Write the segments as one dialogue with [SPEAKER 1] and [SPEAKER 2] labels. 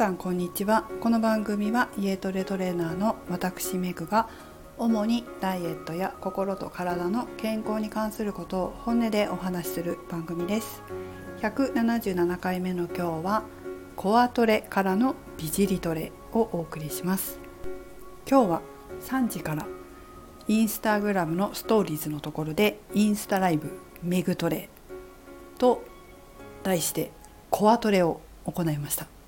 [SPEAKER 1] さんこんにちは。この番組はイエトレトレーナーの私メグが主にダイエットや心と体の健康に関することを本音でお話しする番組です。177回目の今日はコアトレからの美尻トレをお送りします。今日は3時からインスタグラムのストーリーズのところでインスタライブメグトレと題してコアトレを行いました。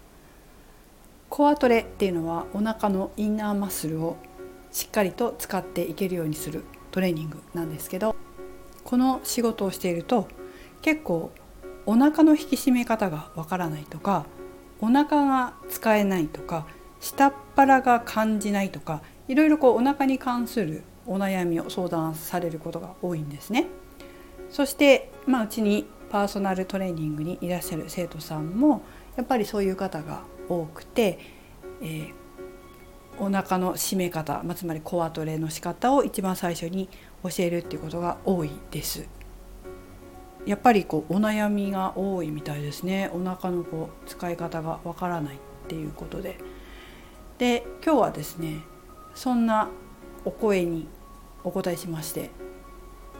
[SPEAKER 1] コアトレっていうのはお腹のインナーマッスルをしっかりと使っていけるようにするトレーニングなんですけどこの仕事をしていると結構お腹の引き締め方がわからないとかお腹が使えないとか下っ腹が感じないとかいろいろこうお腹に関するお悩みを相談されることが多いんですね。そして、まあ、うちにパーソナルトレーニングにいらっしゃる生徒さんもやっぱりそういう方が多くて、えー、お腹の締め方、まあ、つまりコアトレの仕方を一番最初に教えるっていうことが多いです。やっぱりこうお悩みが多いみたいですね。お腹のこう使い方がわからないっていうことで。で今日はですねそんなお声にお答えしまして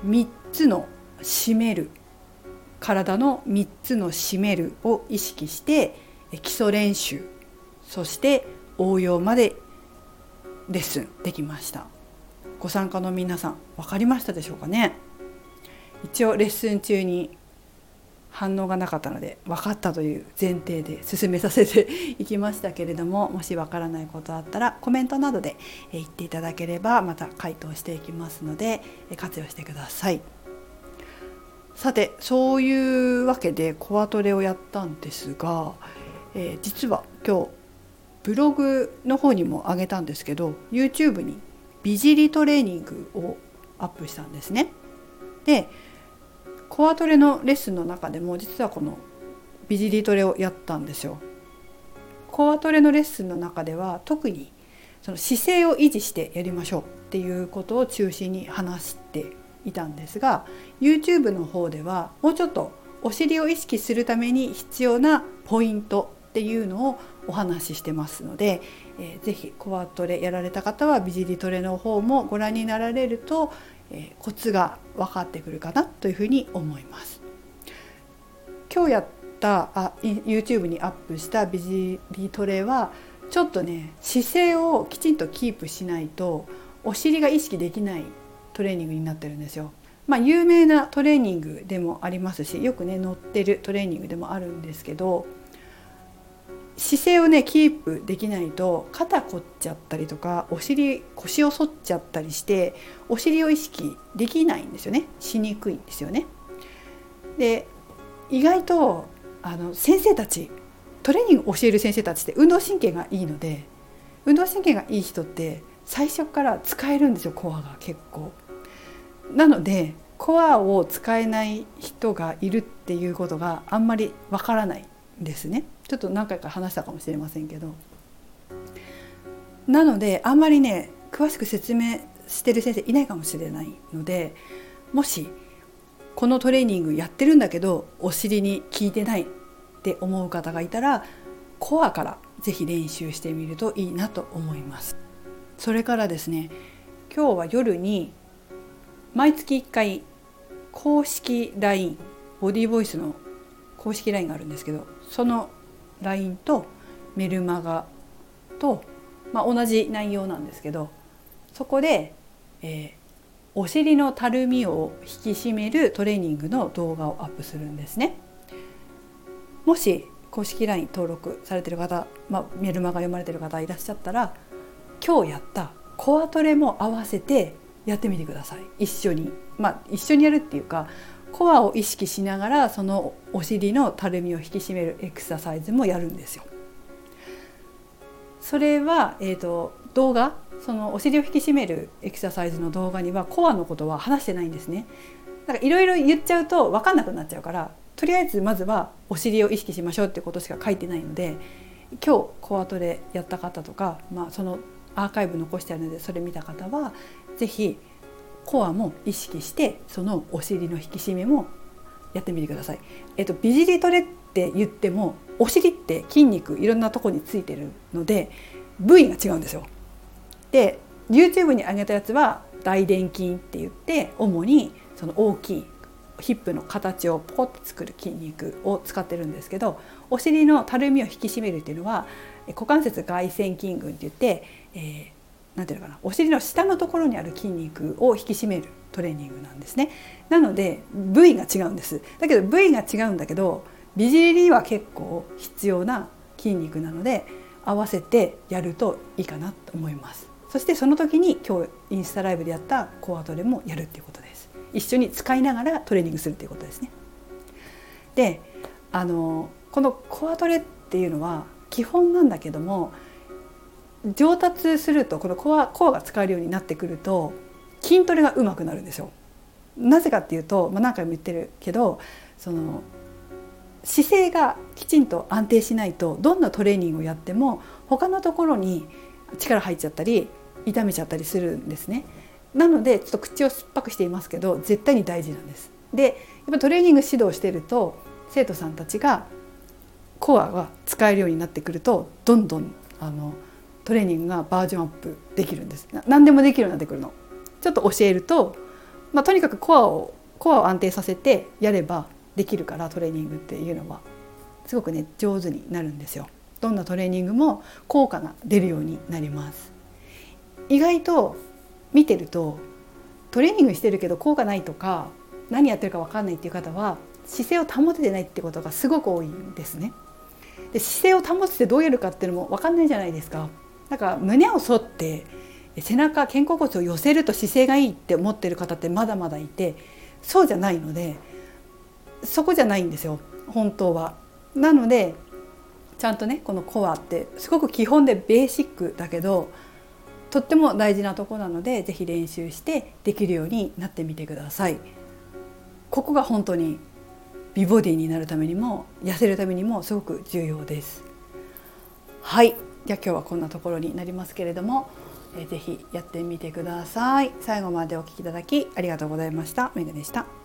[SPEAKER 1] 3つの「締める」体の3つの締めるを意識して基礎練習そして応用までレッスンできましたご参加の皆さん分かりましたでしょうかね？一応レッスン中に反応がなかったので分かったという前提で進めさせていきましたけれどももし分からないことあったらコメントなどで言っていただければまた回答していきますので活用してください。さてそういうわけでコアトレをやったんですが、えー、実は今日ブログの方にも上げたんですけど YouTube に美尻トレーニングをアップしたんですね。でコアトレのレッスンの中でも実はこの美尻トレをやったんですよ。コアトレのレッスンの中では特にその姿勢を維持してやりましょうっていうことを中心に話していたんですが YouTube の方ではもうちょっとお尻を意識するために必要なポイントっていうのをお話ししてますので、えー、ぜひコアトレやられた方は美尻トレの方もご覧になられると、えー、コツが分かってくるかなというふうに思います。今日やったあ YouTube にアップした美尻トレはちょっとね姿勢をきちんとキープしないとお尻が意識できないトレーニングになってるんですよ。まあ、有名なトレーニングでもありますしよくね載ってるトレーニングでもあるんですけど姿勢をねキープできないと肩凝っちゃったりとかお尻腰を反っちゃったりしてお尻を意識できないんですよねしにくいんですよね。で意外とあの先生たちトレーニング教える先生たちって運動神経がいいので運動神経がいい人って最初から使えるんですよコアが結構。なのでコアを使えない人がいるっていうことがあんまりわからないですね。ちょっと何回か話したかもしれませんけど。なのであんまりね詳しく説明してる先生いないかもしれないのでもしこのトレーニングやってるんだけどお尻に効いてないって思う方がいたらコアから是非練習してみるといいなと思います。それからですね今日は夜に毎月1回公式 LINE ボディーボイスの公式 LINE があるんですけどその LINE とメルマガと、まあ、同じ内容なんですけどそこで、えー、お尻のたるみを引き締めるトレーニングの動画をアップするんですね。もし公式 LINE 登録されてる方、まあ、メルマガ読まれてる方いらっしゃったら今日やったコアトレも合わせてやってみてください一緒にまあ一緒にやるっていうかコアを意識しながらそのお尻のたるみを引き締めるエクササイズもやるんですよ。それは、えーと、動画そのお尻を引き締めるエクササイズの動画にはコアのことは話してないんですね。だからいろいろ言っちゃうと分かんなくなっちゃうからとりあえずまずはお尻を意識しましょうってことしか書いてないので今日コアトレやった方とか、まあ、そのアーカイブ残してあるのでそれ見た方は是非コアも意識してそのお尻の引き締めもやってみてください。えっと美尻トレって言ってもお尻って筋肉いろんなとこについてるので部位が違うんですよ。で YouTube に上げたやつは大臀筋って言って主にその大きいヒップの形をポコッと作る筋肉を使ってるんですけどお尻のたるみを引き締めるっていうのは股関節外旋筋群って言って、えー、なんていうかなお尻の下のところにある筋肉を引き締めるトレーニングなんですね。なので部位が違うんです。だけど部位が違うんだけど美尻には結構必要な筋肉なので合わせてやるといいかなと思います。そしてその時に今日インスタライブでやったコアトレもやるっていうことです。一緒に使いながらトレーニングするっていうことですね。であのこのコアトレっていうのは基本なんだけども上達するとこのコアコアが使えるようになってくると筋トレがうまくなるんですよ。なぜかっていうと、まあ、何回も言ってるけどその姿勢がきちんと安定しないとどんなトレーニングをやっても他のところに力入っちゃったり痛めちゃったりするんですね。なのでちょっと口を酸っぱくしていますけど絶対に大事なんです。でやっぱトレーニング指導してると生徒さんたちがコアが使えるようになってくるとどんどんあのトレーニングがバージョンアップできるんです。何でもできるようになってくるの。ちょっと教えると、まあ、とにかくコアをコアを安定させてやればできるからトレーニングっていうのは。すごくね上手になるんですよ。どんなトレーニングも効果が出るようになります。意外と見てるとトレーニングしてるけど効果ないとか何やってるか分かんないっていう方は姿勢を保ててないってことがすごく多いんですね。で姿勢を保つってどうやるかっていうのも分かんないじゃないですか。だか胸を反って背中肩甲骨を寄せると姿勢がいいって思ってる方ってまだまだいてそうじゃないのでそこじゃないんですよ本当は。なのでちゃんとねこのコアってすごく基本でベーシックだけどとっても大事なとこなので是非練習してできるようになってみてください。ここが本当に美ボディになるためにも痩せるためにもすごく重要です。はいじゃあ今日はこんなところになりますけれども、えー、ぜひやってみてください。最後までお聴きいただきありがとうございました。めぐでした。